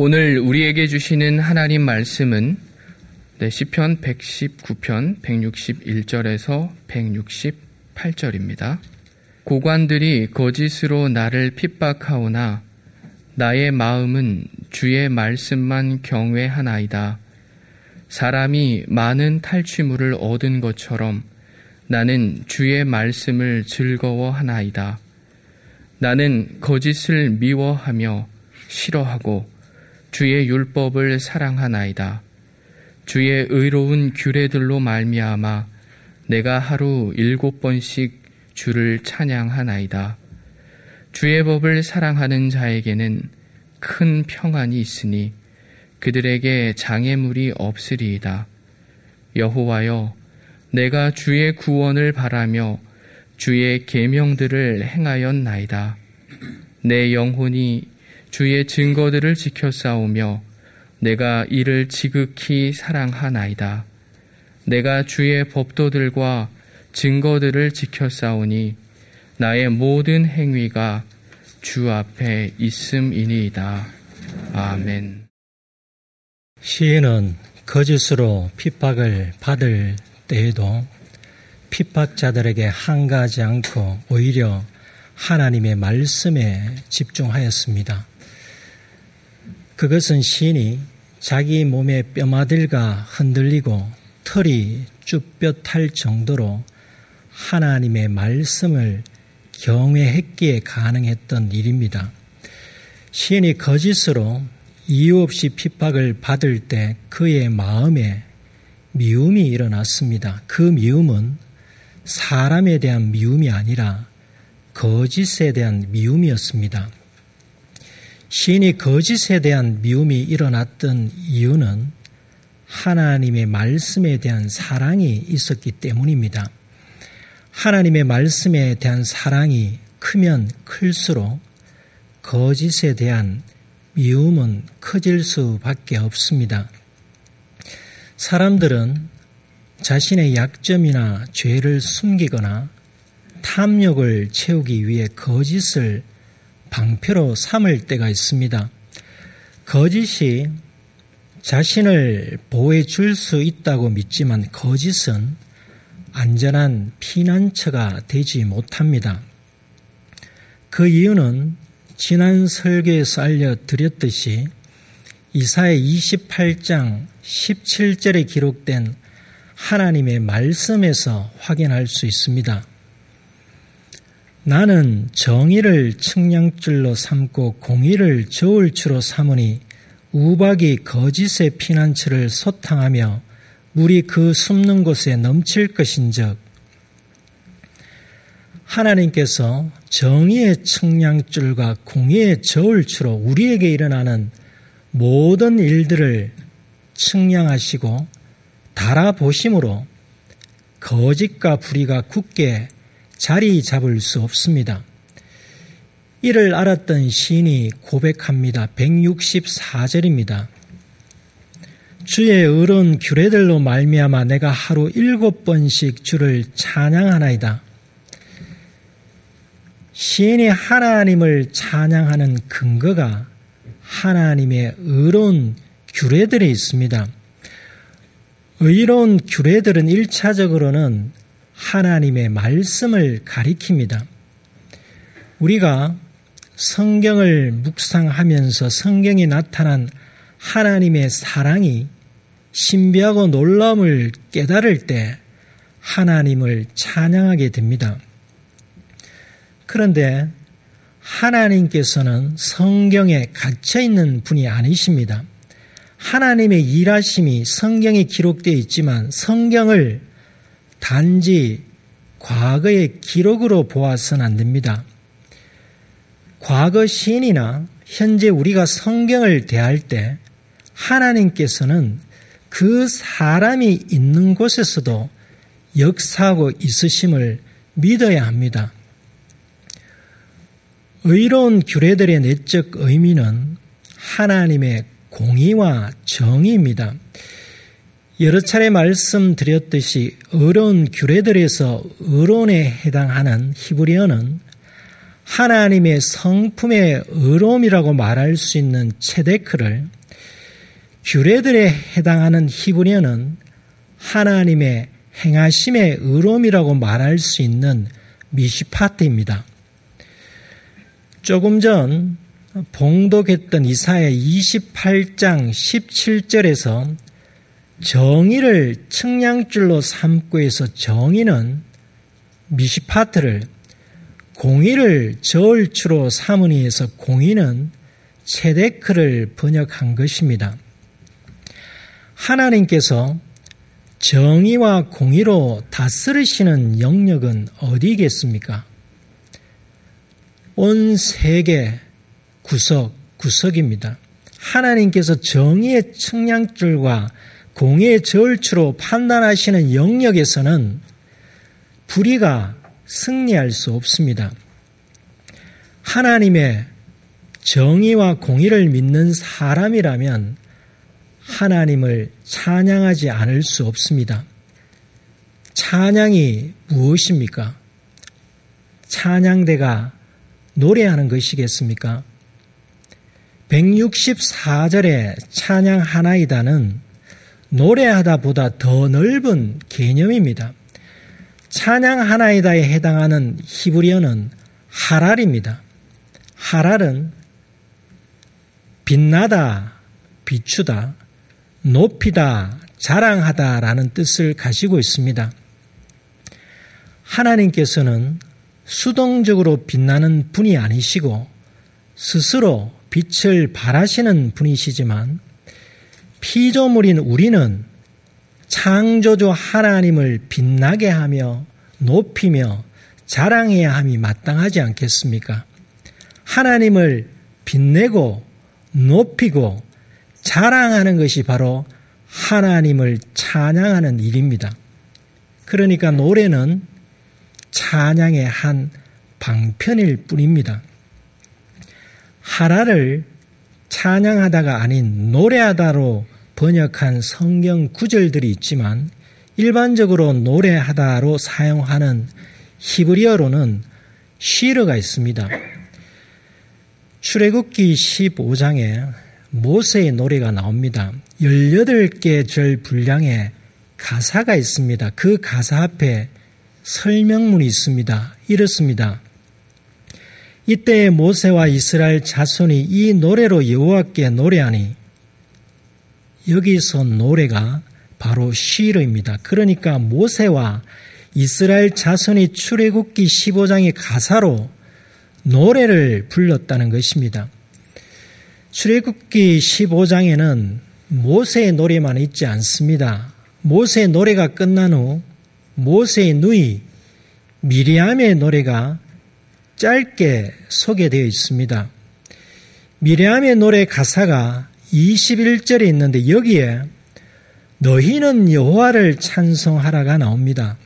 오늘 우리에게 주시는 하나님 말씀은 네, 시편 119편 161절에서 168절입니다. 고관들이 거짓으로 나를 핍박하오나 나의 마음은 주의 말씀만 경외하나이다. 사람이 많은 탈취물을 얻은 것처럼 나는 주의 말씀을 즐거워하나이다. 나는 거짓을 미워하며 싫어하고 주의 율법을 사랑하나이다. 주의 의로운 규례들로 말미암아 내가 하루 일곱 번씩 주를 찬양하나이다. 주의 법을 사랑하는 자에게는 큰 평안이 있으니 그들에게 장애물이 없으리이다. 여호와여, 내가 주의 구원을 바라며 주의 계명들을 행하였나이다. 내 영혼이 주의 증거들을 지켜 싸우며 내가 이를 지극히 사랑하나이다. 내가 주의 법도들과 증거들을 지켜 싸우니 나의 모든 행위가 주 앞에 있음이니이다. 아멘. 시인은 거짓으로 핍박을 받을 때에도 핍박자들에게 한가하지 않고 오히려 하나님의 말씀에 집중하였습니다. 그것은 시인이 자기 몸의 뼈마들과 흔들리고 털이 쭈뼛할 정도로 하나님의 말씀을 경외했기에 가능했던 일입니다. 시인이 거짓으로 이유 없이 핍박을 받을 때 그의 마음에 미움이 일어났습니다. 그 미움은 사람에 대한 미움이 아니라 거짓에 대한 미움이었습니다. 시인이 거짓에 대한 미움이 일어났던 이유는 하나님의 말씀에 대한 사랑이 있었기 때문입니다. 하나님의 말씀에 대한 사랑이 크면 클수록 거짓에 대한 미움은 커질 수밖에 없습니다. 사람들은 자신의 약점이나 죄를 숨기거나 탐욕을 채우기 위해 거짓을 방패로 삼을 때가 있습니다. 거짓이 자신을 보호해 줄 수 있다고 믿지만 거짓은 안전한 피난처가 되지 못합니다. 그 이유는 지난 설계에서 알려드렸듯이 이사의 28장 17절에 기록된 하나님의 말씀에서 확인할 수 있습니다. 나는 정의를 측량줄로 삼고 공의를 저울추로 삼으니 우박이 거짓의 피난처를 소탕하며 물이 그 숨는 곳에 넘칠 것인즉 하나님께서 정의의 측량줄과 공의의 저울추로 우리에게 일어나는 모든 일들을 측량하시고 달아보심으로 거짓과 불의가 굳게 자리 잡을 수 없습니다. 이를 알았던 시인이 고백합니다. 164절입니다. 주의 의로운 규례들로 말미암아 내가 하루 일곱 번씩 주를 찬양하나이다. 시인이 하나님을 찬양하는 근거가 하나님의 의로운 규례들에 있습니다. 의로운 규례들은 일차적으로는 하나님의 말씀을 가리킵니다. 우리가 성경을 묵상하면서 성경에 나타난 하나님의 사랑이 신비하고 놀라움을 깨달을 때 하나님을 찬양하게 됩니다. 그런데 하나님께서는 성경에 갇혀 있는 분이 아니십니다. 하나님의 일하심이 성경에 기록되어 있지만 성경을 단지 과거의 기록으로 보아서는 안 됩니다. 과거 시인이나 현재 우리가 성경을 대할 때 하나님께서는 그 사람이 있는 곳에서도 역사하고 있으심을 믿어야 합니다. 의로운 규례들의 내적 의미는 하나님의 공의와 정의입니다. 여러 차례 말씀드렸듯이 의로운 규례들에서 의론에 해당하는 히브리어는 하나님의 성품의 의로움이라고 말할 수 있는 체데크를 규례들에 해당하는 히브리어는 하나님의 행하심의 의로움이라고 말할 수 있는 미시파트입니다. 조금 전 봉독했던 이사야 28장 17절에서 정의를 측량줄로 삼고 해서 정의는 미시파트를 공의를 저울추로 삼으니 해서 공의는 체데크를 번역한 것입니다. 하나님께서 정의와 공의로 다스리시는 영역은 어디겠습니까? 온 세계 구석, 구석입니다. 하나님께서 정의의 측량줄과 공의의 저울추로 판단하시는 영역에서는 불의가 승리할 수 없습니다. 하나님의 정의와 공의를 믿는 사람이라면 하나님을 찬양하지 않을 수 없습니다. 찬양이 무엇입니까? 찬양대가 노래하는 것이겠습니까? 164절의 찬양 하나이다는 노래하다 보다 더 넓은 개념입니다. 찬양 하나이다에 해당하는 히브리어는 하랄입니다. 하랄은 빛나다, 비추다, 높이다, 자랑하다라는 뜻을 가지고 있습니다. 하나님께서는 수동적으로 빛나는 분이 아니시고 스스로 빛을 발하시는 분이시지만 피조물인 우리는 창조주 하나님을 빛나게 하며 높이며 자랑해야 함이 마땅하지 않겠습니까? 하나님을 빛내고 높이고 자랑하는 것이 바로 하나님을 찬양하는 일입니다. 그러니까 노래는 찬양의 한 방편일 뿐입니다. 하라를 찬양하다가 아닌 노래하다로 번역한 성경 구절들이 있지만 일반적으로 노래하다로 사용하는 히브리어로는 시르가 있습니다. 출애굽기 15장에 모세의 노래가 나옵니다. 18개 절 분량의 가사가 있습니다. 그 가사 앞에 설명문이 있습니다. 이렇습니다. 이때 모세와 이스라엘 자손이 이 노래로 여호와께 노래하니 여기서 노래가 바로 시르입니다. 그러니까 모세와 이스라엘 자손이 출애굽기 15장의 가사로 노래를 불렀다는 것입니다. 출애굽기 15장에는 모세의 노래만 있지 않습니다. 모세의 노래가 끝난 후 모세의 누이 미리암의 노래가 짧게 소개되어 있습니다. 미리암의 노래 가사가 21절에 있는데 여기에 너희는 여호와를 찬송하라가 나옵니다.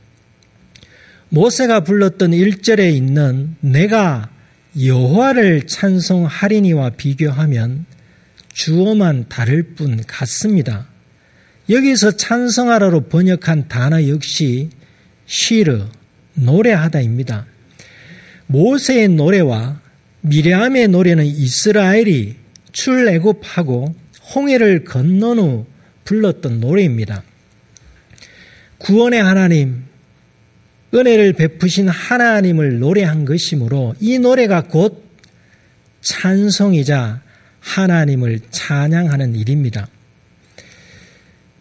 모세가 불렀던 1절에 있는 내가 여호와를 찬송하리니와 비교하면 주어만 다를 뿐 같습니다. 여기서 찬송하라로 번역한 단어 역시 시르, 노래하다입니다. 모세의 노래와 미리암의 노래는 이스라엘이 출애굽하고 홍해를 건넌 후 불렀던 노래입니다. 구원의 하나님, 은혜를 베푸신 하나님을 노래한 것이므로 이 노래가 곧 찬송이자 하나님을 찬양하는 일입니다.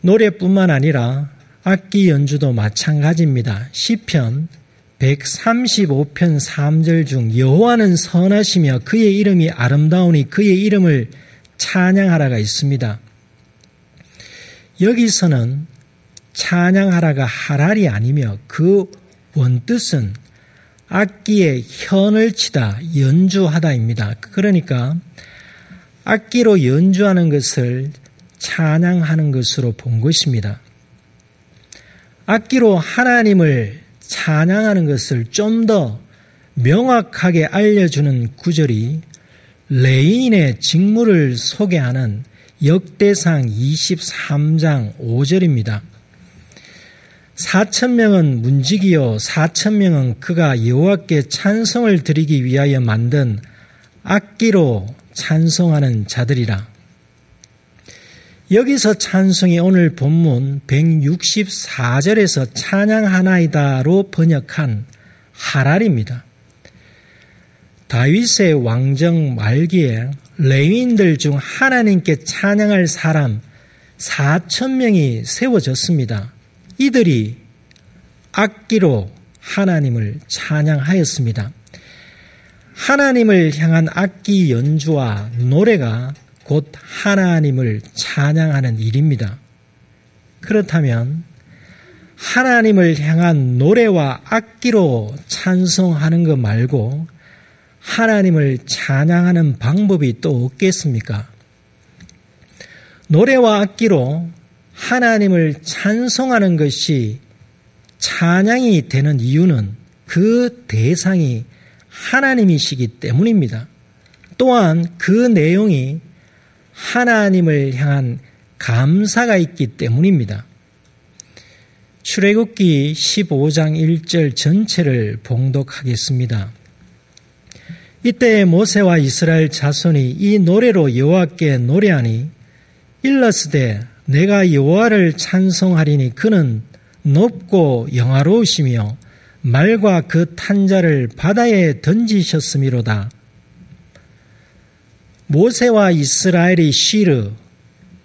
노래뿐만 아니라 악기 연주도 마찬가지입니다. 시편 135편 3절 중 여호와는 선하시며 그의 이름이 아름다우니 그의 이름을 찬양하라가 있습니다. 여기서는 찬양하라가 하랄이 아니며 그 원뜻은 악기에 현을 치다, 연주하다입니다. 그러니까 악기로 연주하는 것을 찬양하는 것으로 본 것입니다. 악기로 하나님을 찬양하는 것을 좀 더 명확하게 알려주는 구절이 레인의 직무를 소개하는 역대상 23장 5절입니다. 사천 명은 문지기요 사천 명은 그가 여호와께 찬송을 드리기 위하여 만든 악기로 찬송하는 자들이라. 여기서 찬송이 오늘 본문 164절에서 찬양하나이다로 번역한 하랄입니다. 다윗의 왕정 말기에 레위인들 중 하나님께 찬양할 사람 4천 명이 세워졌습니다. 이들이 악기로 하나님을 찬양하였습니다. 하나님을 향한 악기 연주와 노래가 곧 하나님을 찬양하는 일입니다. 그렇다면 하나님을 향한 노래와 악기로 찬송하는 것 말고 하나님을 찬양하는 방법이 또 없겠습니까? 노래와 악기로 하나님을 찬송하는 것이 찬양이 되는 이유는 그 대상이 하나님이시기 때문입니다. 또한 그 내용이 하나님을 향한 감사가 있기 때문입니다. 출애굽기 15장 1절 전체를 봉독하겠습니다. 이때 모세와 이스라엘 자손이 이 노래로 여호와께 노래하니 일러스되 내가 여호와를 찬송하리니 그는 높고 영화로우시며 말과 그 탄자를 바다에 던지셨음이로다. 모세와 이스라엘의 시르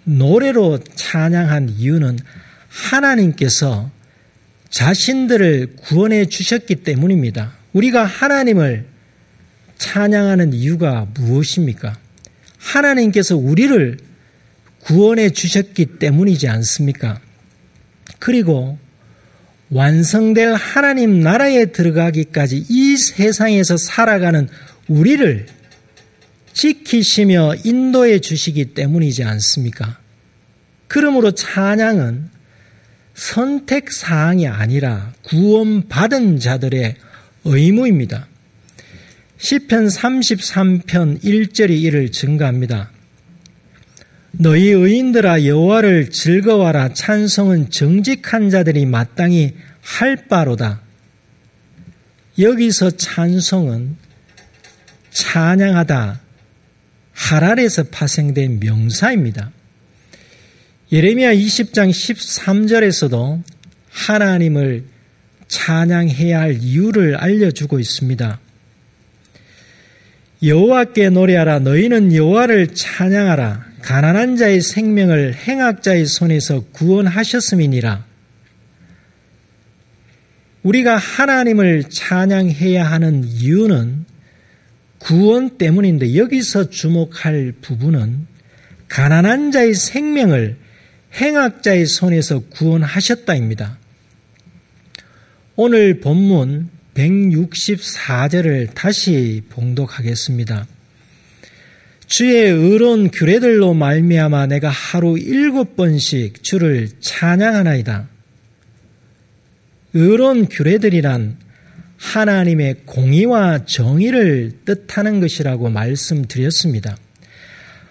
노래로 찬양한 이유는 하나님께서 자신들을 구원해 주셨기 때문입니다. 우리가 하나님을 찬양하는 이유가 무엇입니까? 하나님께서 우리를 구원해 주셨기 때문이지 않습니까? 그리고 완성될 하나님 나라에 들어가기까지 이 세상에서 살아가는 우리를 지키시며 인도해 주시기 때문이지 않습니까? 그러므로 찬양은 선택 사항이 아니라 구원받은 자들의 의무입니다. 시편 33편 1절이 이를 증가합니다. 너희 의인들아 여호와를 즐거워라 찬송은 정직한 자들이 마땅히 할 바로다. 여기서 찬송은 찬양하다 하랄에서 파생된 명사입니다. 예레미야 20장 13절에서도 하나님을 찬양해야 할 이유를 알려주고 있습니다. 여호와께 노래하라 너희는 여호와를 찬양하라 가난한 자의 생명을 행악자의 손에서 구원하셨음이니라. 우리가 하나님을 찬양해야 하는 이유는 구원 때문인데 여기서 주목할 부분은 가난한 자의 생명을 행악자의 손에서 구원하셨다입니다. 오늘 본문 164절을 다시 봉독하겠습니다. 주의 의로운 규례들로 말미암아 내가 하루 일곱 번씩 주를 찬양하나이다. 의로운 규례들이란 하나님의 공의와 정의를 뜻하는 것이라고 말씀드렸습니다.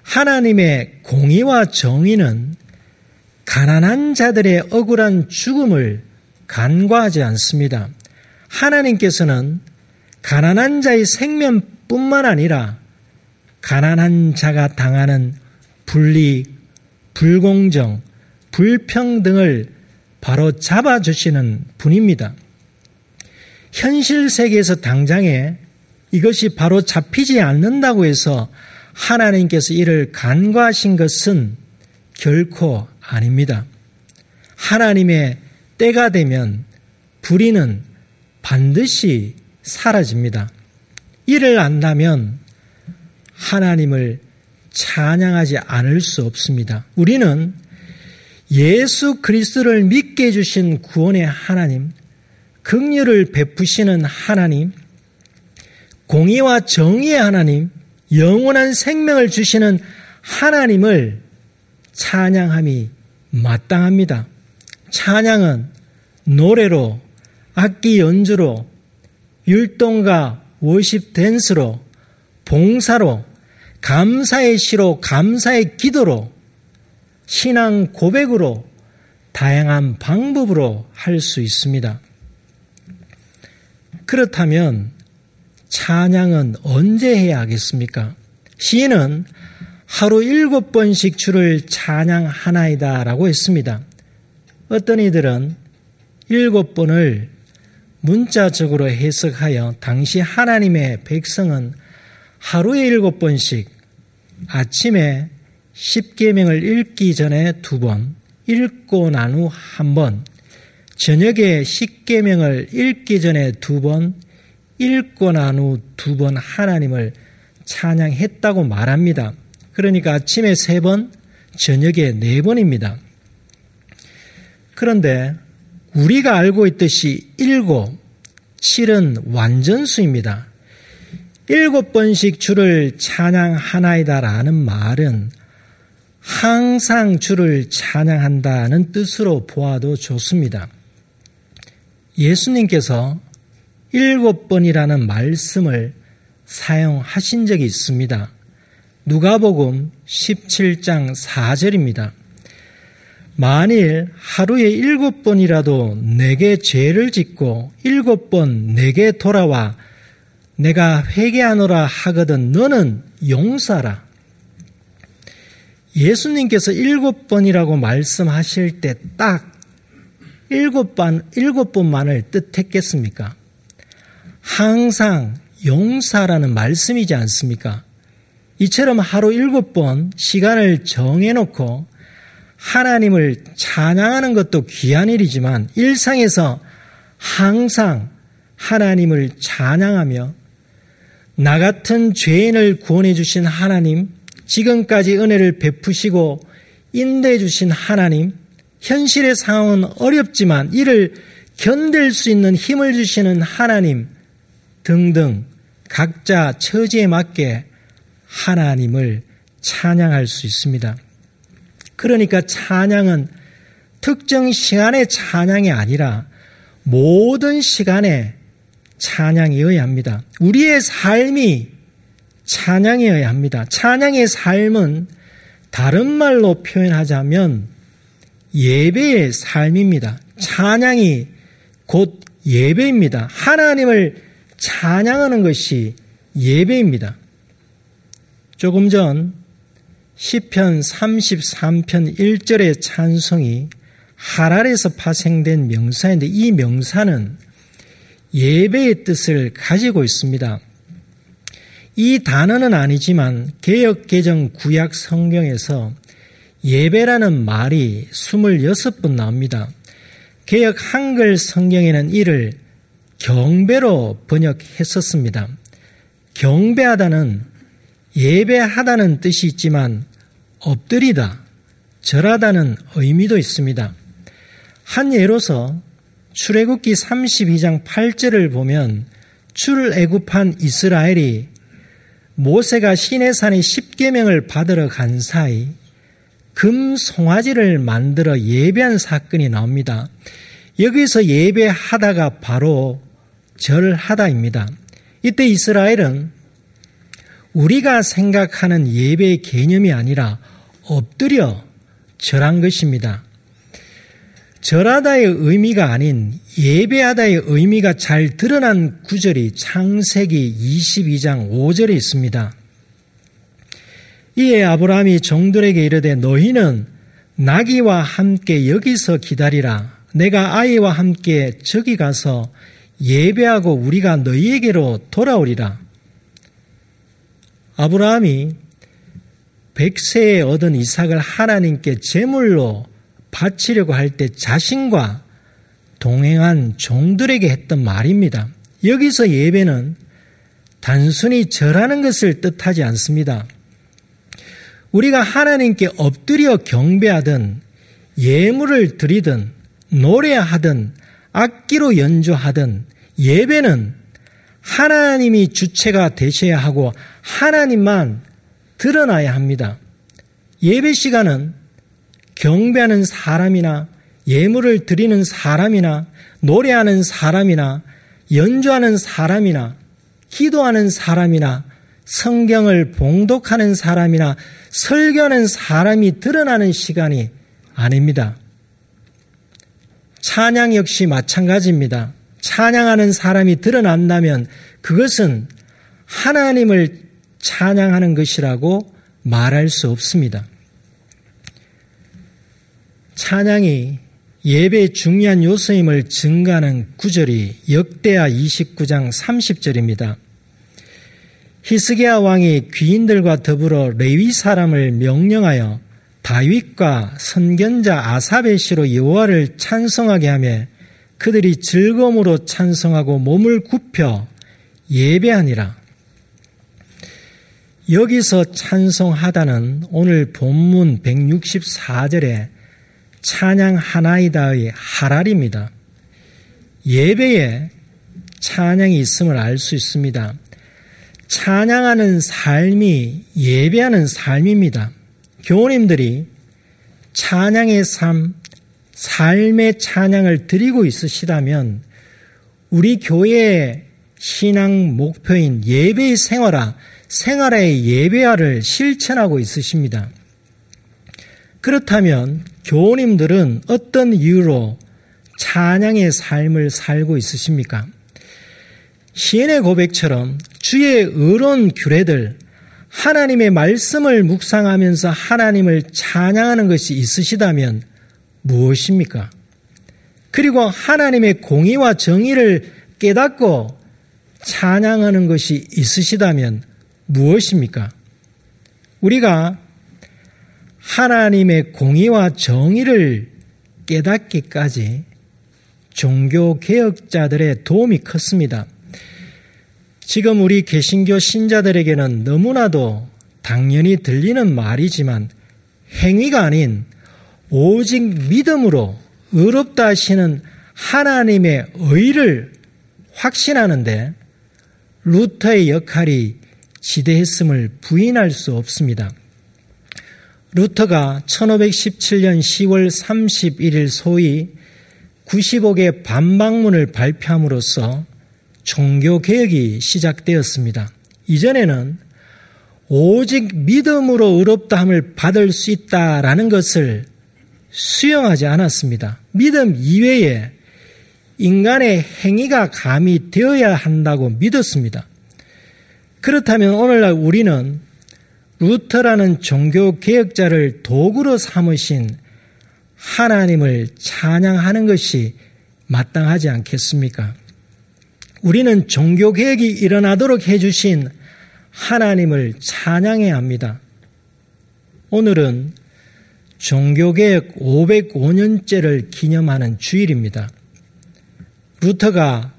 하나님의 공의와 정의는 가난한 자들의 억울한 죽음을 간과하지 않습니다. 하나님께서는 가난한 자의 생명뿐만 아니라 가난한 자가 당하는 분리, 불공정, 불평등을 바로 잡아주시는 분입니다. 현실 세계에서 당장에 이것이 바로 잡히지 않는다고 해서 하나님께서 이를 간과하신 것은 결코 아닙니다. 하나님의 때가 되면 불의는 반드시 사라집니다. 이를 안다면 하나님을 찬양하지 않을 수 없습니다. 우리는 예수 그리스도를 믿게 해주신 구원의 하나님, 극률을 베푸시는 하나님, 공의와 정의의 하나님, 영원한 생명을 주시는 하나님을 찬양함이 마땅합니다. 찬양은 노래로, 악기 연주로, 율동과 워십 댄스로, 봉사로, 감사의 시로, 감사의 기도로, 신앙 고백으로 다양한 방법으로 할 수 있습니다. 그렇다면 찬양은 언제 해야 하겠습니까? 시인은 하루 일곱 번씩 주를 찬양하나이다 라고 했습니다. 어떤 이들은 일곱 번을 문자적으로 해석하여 당시 하나님의 백성은 하루에 일곱 번씩 아침에 십계명을 읽기 전에 두 번, 읽고 난 후 한 번, 저녁에 십계명을 읽기 전에 두 번, 읽고 난 후 두 번 하나님을 찬양했다고 말합니다. 그러니까 아침에 세 번, 저녁에 네 번입니다. 그런데 우리가 알고 있듯이 일곱, 칠은 완전수입니다. 일곱 번씩 주를 찬양하나이다라는 말은 항상 주를 찬양한다는 뜻으로 보아도 좋습니다. 예수님께서 일곱 번이라는 말씀을 사용하신 적이 있습니다. 누가복음 17장 4절입니다. 만일 하루에 일곱 번이라도 내게 죄를 짓고 일곱 번 내게 돌아와 내가 회개하노라 하거든 너는 용사라. 예수님께서 일곱 번이라고 말씀하실 때 딱 일곱 번, 일곱 번만을 뜻했겠습니까? 항상 용사라는 말씀이지 않습니까? 이처럼 하루 일곱 번 시간을 정해놓고 하나님을 찬양하는 것도 귀한 일이지만 일상에서 항상 하나님을 찬양하며 나 같은 죄인을 구원해 주신 하나님, 지금까지 은혜를 베푸시고 인도해 주신 하나님, 현실의 상황은 어렵지만 이를 견딜 수 있는 힘을 주시는 하나님 등등 각자 처지에 맞게 하나님을 찬양할 수 있습니다. 그러니까 찬양은 특정 시간의 찬양이 아니라 모든 시간에 찬양이어야 합니다. 우리의 삶이 찬양이어야 합니다. 찬양의 삶은 다른 말로 표현하자면 예배의 삶입니다. 찬양이 곧 예배입니다. 하나님을 찬양하는 것이 예배입니다. 조금 전 시편 33편 1절의 찬송이 하랄에서 파생된 명사인데 이 명사는 예배의 뜻을 가지고 있습니다. 이 단어는 아니지만 개혁 개정 구약 성경에서 예배라는 말이 26번 나옵니다. 개혁 한글 성경에는 이를 경배로 번역했었습니다. 경배하다는 예배하다는 뜻이 있지만 엎드리다, 절하다는 의미도 있습니다. 한 예로서 출애굽기 32장 8절을 보면 출애굽한 이스라엘이 모세가 시내산의 십계명을 받으러 간 사이 금 송아지를 만들어 예배한 사건이 나옵니다. 여기서 예배하다가 바로 절하다입니다. 이때 이스라엘은 우리가 생각하는 예배의 개념이 아니라 엎드려 절한 것입니다. 절하다의 의미가 아닌 예배하다의 의미가 잘 드러난 구절이 창세기 22장 5절에 있습니다. 이에 아브라함이 종들에게 이르되 너희는 나귀와 함께 여기서 기다리라. 내가 아이와 함께 저기 가서 예배하고 우리가 너희에게로 돌아오리라. 아브라함이 백세에 얻은 이삭을 하나님께 제물로 바치려고 할 때 자신과 동행한 종들에게 했던 말입니다. 여기서 예배는 단순히 절하는 것을 뜻하지 않습니다. 우리가 하나님께 엎드려 경배하든 예물을 드리든 노래하든 악기로 연주하든 예배는 하나님이 주체가 되셔야 하고 하나님만 드러나야 합니다. 예배 시간은 경배하는 사람이나 예물을 드리는 사람이나 노래하는 사람이나 연주하는 사람이나 기도하는 사람이나 성경을 봉독하는 사람이나 설교하는 사람이 드러나는 시간이 아닙니다. 찬양 역시 마찬가지입니다. 찬양하는 사람이 드러난다면 그것은 하나님을 찬양하는 것이라고 말할 수 없습니다. 찬양이 예배의 중요한 요소임을 증가하는 구절이 역대하 29장 30절입니다. 히스기야 왕이 귀인들과 더불어 레위 사람을 명령하여 다윗과 선견자 아사베 시로 여호와를 찬송하게 하며 그들이 즐거움으로 찬송하고 몸을 굽혀 예배하니라. 여기서 찬송하다는 오늘 본문 164절에 찬양 하나이다의 하랄입니다. 예배에 찬양이 있음을 알 수 있습니다. 찬양하는 삶이 예배하는 삶입니다. 교우님들이 찬양의 삶, 삶의 찬양을 드리고 있으시다면 우리 교회의 신앙 목표인 예배의 생활화, 생활의 예배화를 실천하고 있으십니다. 그렇다면 교우님들은 어떤 이유로 찬양의 삶을 살고 있으십니까? 시인의 고백처럼 주의 의로운 규례들, 하나님의 말씀을 묵상하면서 하나님을 찬양하는 것이 있으시다면 무엇입니까? 그리고 하나님의 공의와 정의를 깨닫고 찬양하는 것이 있으시다면 무엇입니까? 우리가 하나님의 공의와 정의를 깨닫기까지 종교 개혁자들의 도움이 컸습니다. 지금 우리 개신교 신자들에게는 너무나도 당연히 들리는 말이지만 행위가 아닌 오직 믿음으로 의롭다 하시는 하나님의 의를 확신하는데 루터의 역할이 지대했음을 부인할 수 없습니다. 루터가 1517년 10월 31일 소위 95개 반박문을 발표함으로써 종교개혁이 시작되었습니다. 이전에는 오직 믿음으로 의롭다함을 받을 수 있다라는 것을 수용하지 않았습니다. 믿음 이외에 인간의 행위가 감이 되어야 한다고 믿었습니다. 그렇다면 오늘날 우리는 루터라는 종교 개혁자를 도구로 삼으신 하나님을 찬양하는 것이 마땅하지 않겠습니까? 우리는 종교 개혁이 일어나도록 해주신 하나님을 찬양해야 합니다. 오늘은 종교개혁 505년째를 기념하는 주일입니다. 루터가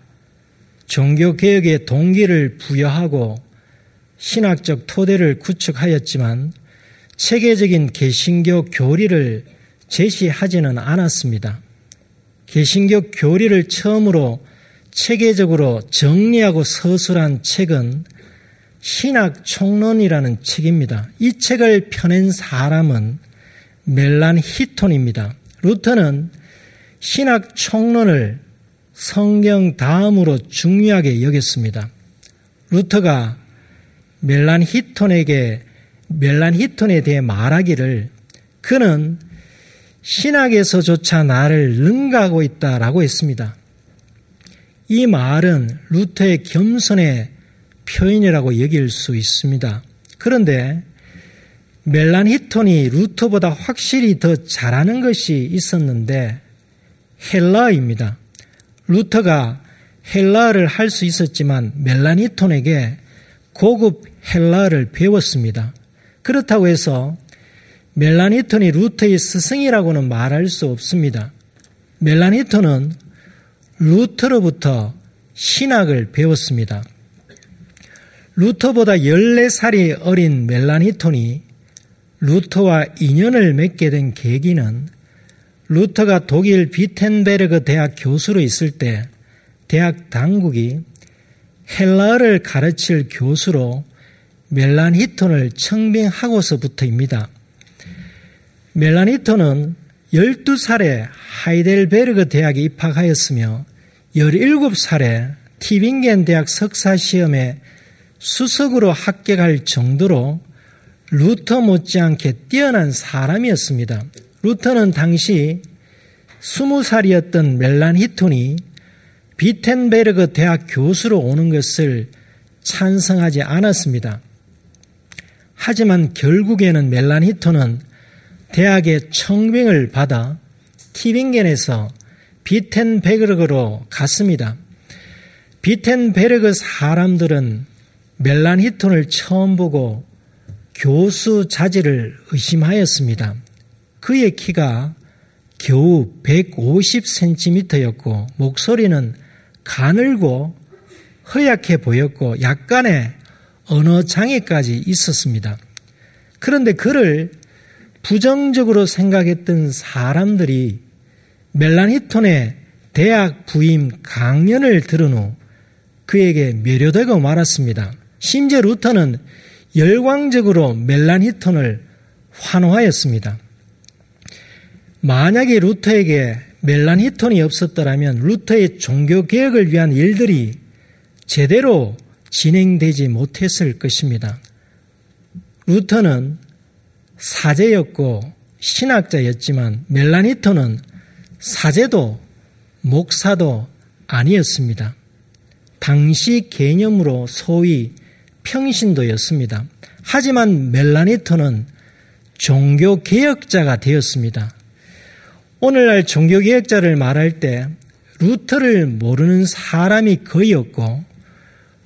종교개혁의 동기를 부여하고 신학적 토대를 구축하였지만 체계적인 개신교 교리를 제시하지는 않았습니다. 개신교 교리를 처음으로 체계적으로 정리하고 서술한 책은 신학 총론이라는 책입니다. 이 책을 펴낸 사람은 멜란 히톤입니다. 루터는 신학 총론을 성경 다음으로 중요하게 여겼습니다. 루터가 멜란 히톤에게 멜란 히톤에 대해 말하기를 그는 신학에서조차 나를 능가하고 있다라고 했습니다. 이 말은 루터의 겸손의 표현이라고 여길 수 있습니다. 그런데 멜란히톤이 루터보다 확실히 더 잘하는 것이 있었는데 헬라입니다. 루터가 헬라를 할 수 있었지만 멜란히톤에게 고급 헬라를 배웠습니다. 그렇다고 해서 멜란히톤이 루터의 스승이라고는 말할 수 없습니다. 멜란히톤은 루터로부터 신학을 배웠습니다. 루터보다 14살이 어린 멜라니톤이 루터와 인연을 맺게 된 계기는 루터가 독일 비텐베르그 대학 교수로 있을 때 대학 당국이 헬라어를 가르칠 교수로 멜란히톤을 청빙하고서부터입니다. 멜란히톤은 12살에 하이델베르그 대학에 입학하였으며 17살에 티빙겐 대학 석사 시험에 수석으로 합격할 정도로 루터 못지않게 뛰어난 사람이었습니다. 루터는 당시 스무 살이었던 멜란 히톤이 비텐베르그 대학 교수로 오는 것을 찬성하지 않았습니다. 하지만 결국에는 멜란 히톤은 대학의 청빙을 받아 티빙겐에서 비텐베르그로 갔습니다. 비텐베르그 사람들은 멜란 히톤을 처음 보고 교수 자질을 의심하였습니다. 그의 키가 겨우 150cm였고 목소리는 가늘고 허약해 보였고 약간의 언어 장애까지 있었습니다. 그런데 그를 부정적으로 생각했던 사람들이 멜라니톤의 대학 부임 강연을 들은 후 그에게 매료되고 말았습니다. 심지어 루터는 열광적으로 멜라니톤을 환호하였습니다. 만약에 루터에게 멜란히톤이 없었더라면 루터의 종교 개혁을 위한 일들이 제대로 진행되지 못했을 것입니다. 루터는 사제였고 신학자였지만 멜라니토는 사제도 목사도 아니었습니다. 당시 개념으로 소위 평신도였습니다. 하지만 멜라니토는 종교개혁자가 되었습니다. 오늘날 종교개혁자를 말할 때 루터를 모르는 사람이 거의 없고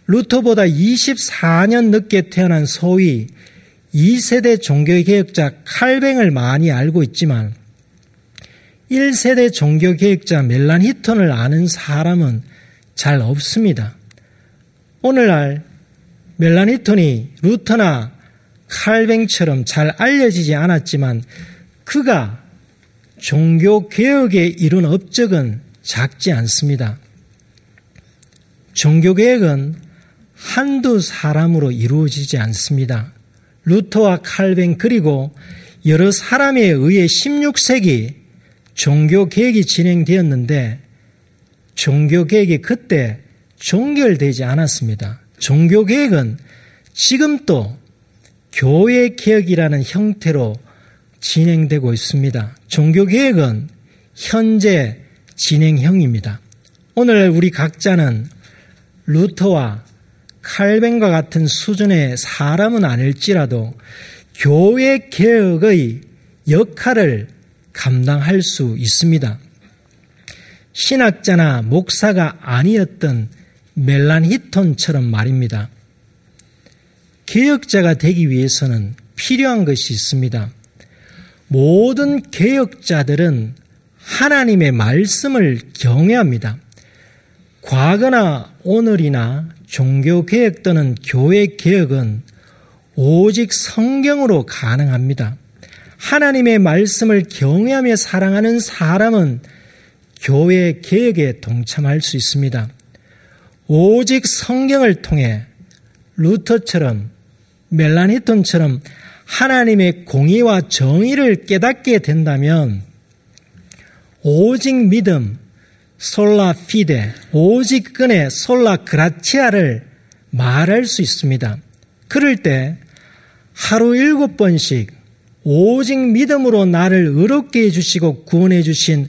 루터보다 24년 늦게 태어난 소위 2세대 종교개혁자 칼뱅을 많이 알고 있지만 1세대 종교개혁자 멜란 히턴을 아는 사람은 잘 없습니다. 오늘날 멜란 히턴이 루터나 칼뱅처럼 잘 알려지지 않았지만 그가 종교개혁에 이룬 업적은 작지 않습니다. 종교개혁은 한두 사람으로 이루어지지 않습니다. 루터와 칼뱅 그리고 여러 사람에 의해 16세기 종교 개혁이 진행되었는데 종교 개혁이 그때 종결되지 않았습니다. 종교 개혁은 지금 도 교회 개혁이라는 형태로 진행되고 있습니다. 종교 개혁은 현재 진행형입니다. 오늘 우리 각자는 루터와 칼뱅과 같은 수준의 사람은 아닐지라도 교회 개혁의 역할을 감당할 수 있습니다. 신학자나 목사가 아니었던 멜란 히톤처럼 말입니다. 개혁자가 되기 위해서는 필요한 것이 있습니다. 모든 개혁자들은 하나님의 말씀을 경외합니다. 과거나 오늘이나 종교 개혁 또는 교회 개혁은 오직 성경으로 가능합니다. 하나님의 말씀을 경외하며 사랑하는 사람은 교회 개혁에 동참할 수 있습니다. 오직 성경을 통해 루터처럼 멜라니톤처럼 하나님의 공의와 정의를 깨닫게 된다면 오직 믿음, 솔라 피데, 오직 끈의 솔라 그라치아를 말할 수 있습니다. 그럴 때 하루 일곱 번씩 오직 믿음으로 나를 의롭게 해주시고 구원해 주신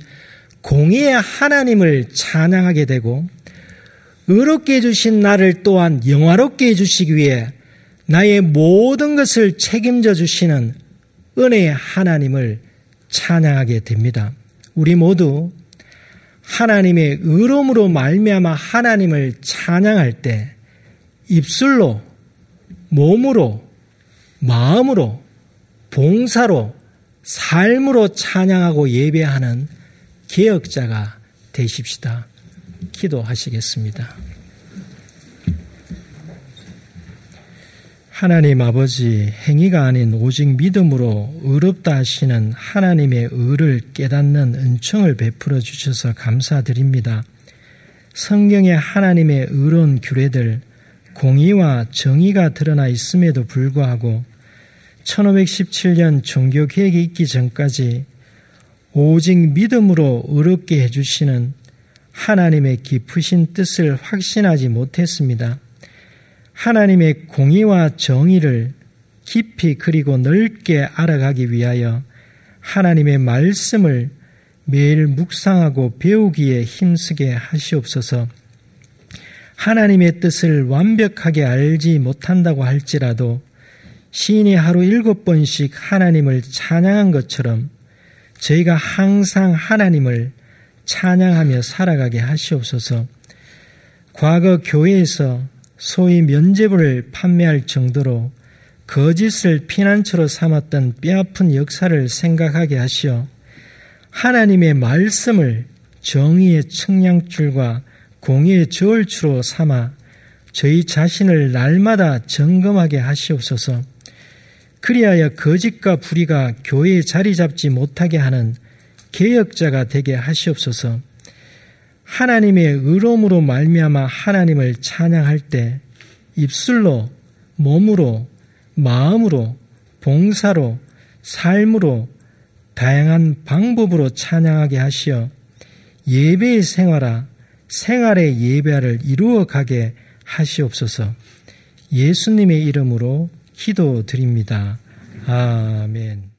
공의의 하나님을 찬양하게 되고 의롭게 해주신 나를 또한 영화롭게 해주시기 위해 나의 모든 것을 책임져 주시는 은혜의 하나님을 찬양하게 됩니다. 우리 모두 하나님의 의로움으로 말미암아 하나님을 찬양할 때 입술로 몸으로 마음으로 봉사로 삶으로 찬양하고 예배하는 개혁자가 되십시다. 기도하시겠습니다. 하나님 아버지 행위가 아닌 오직 믿음으로 의롭다 하시는 하나님의 의를 깨닫는 은총을 베풀어 주셔서 감사드립니다. 성경에 하나님의 의로운 규례들 공의와 정의가 드러나 있음에도 불구하고 1517년 종교 개혁이 있기 전까지 오직 믿음으로 의롭게 해주시는 하나님의 깊으신 뜻을 확신하지 못했습니다. 하나님의 공의와 정의를 깊이 그리고 넓게 알아가기 위하여 하나님의 말씀을 매일 묵상하고 배우기에 힘쓰게 하시옵소서. 하나님의 뜻을 완벽하게 알지 못한다고 할지라도 시인이 하루 일곱 번씩 하나님을 찬양한 것처럼 저희가 항상 하나님을 찬양하며 살아가게 하시옵소서. 과거 교회에서 소위 면제부를 판매할 정도로 거짓을 피난처로 삼았던 뼈아픈 역사를 생각하게 하시어 하나님의 말씀을 정의의 측량줄과 공의의 저울추로 삼아 저희 자신을 날마다 점검하게 하시옵소서. 그리하여 거짓과 불의가 교회에 자리 잡지 못하게 하는 개혁자가 되게 하시옵소서. 하나님의 의로움으로 말미암아 하나님을 찬양할 때 입술로, 몸으로, 마음으로, 봉사로, 삶으로 다양한 방법으로 찬양하게 하시어 예배의 생활화, 생활의 예배를 이루어 가게 하시옵소서. 예수님의 이름으로 기도드립니다. 아멘.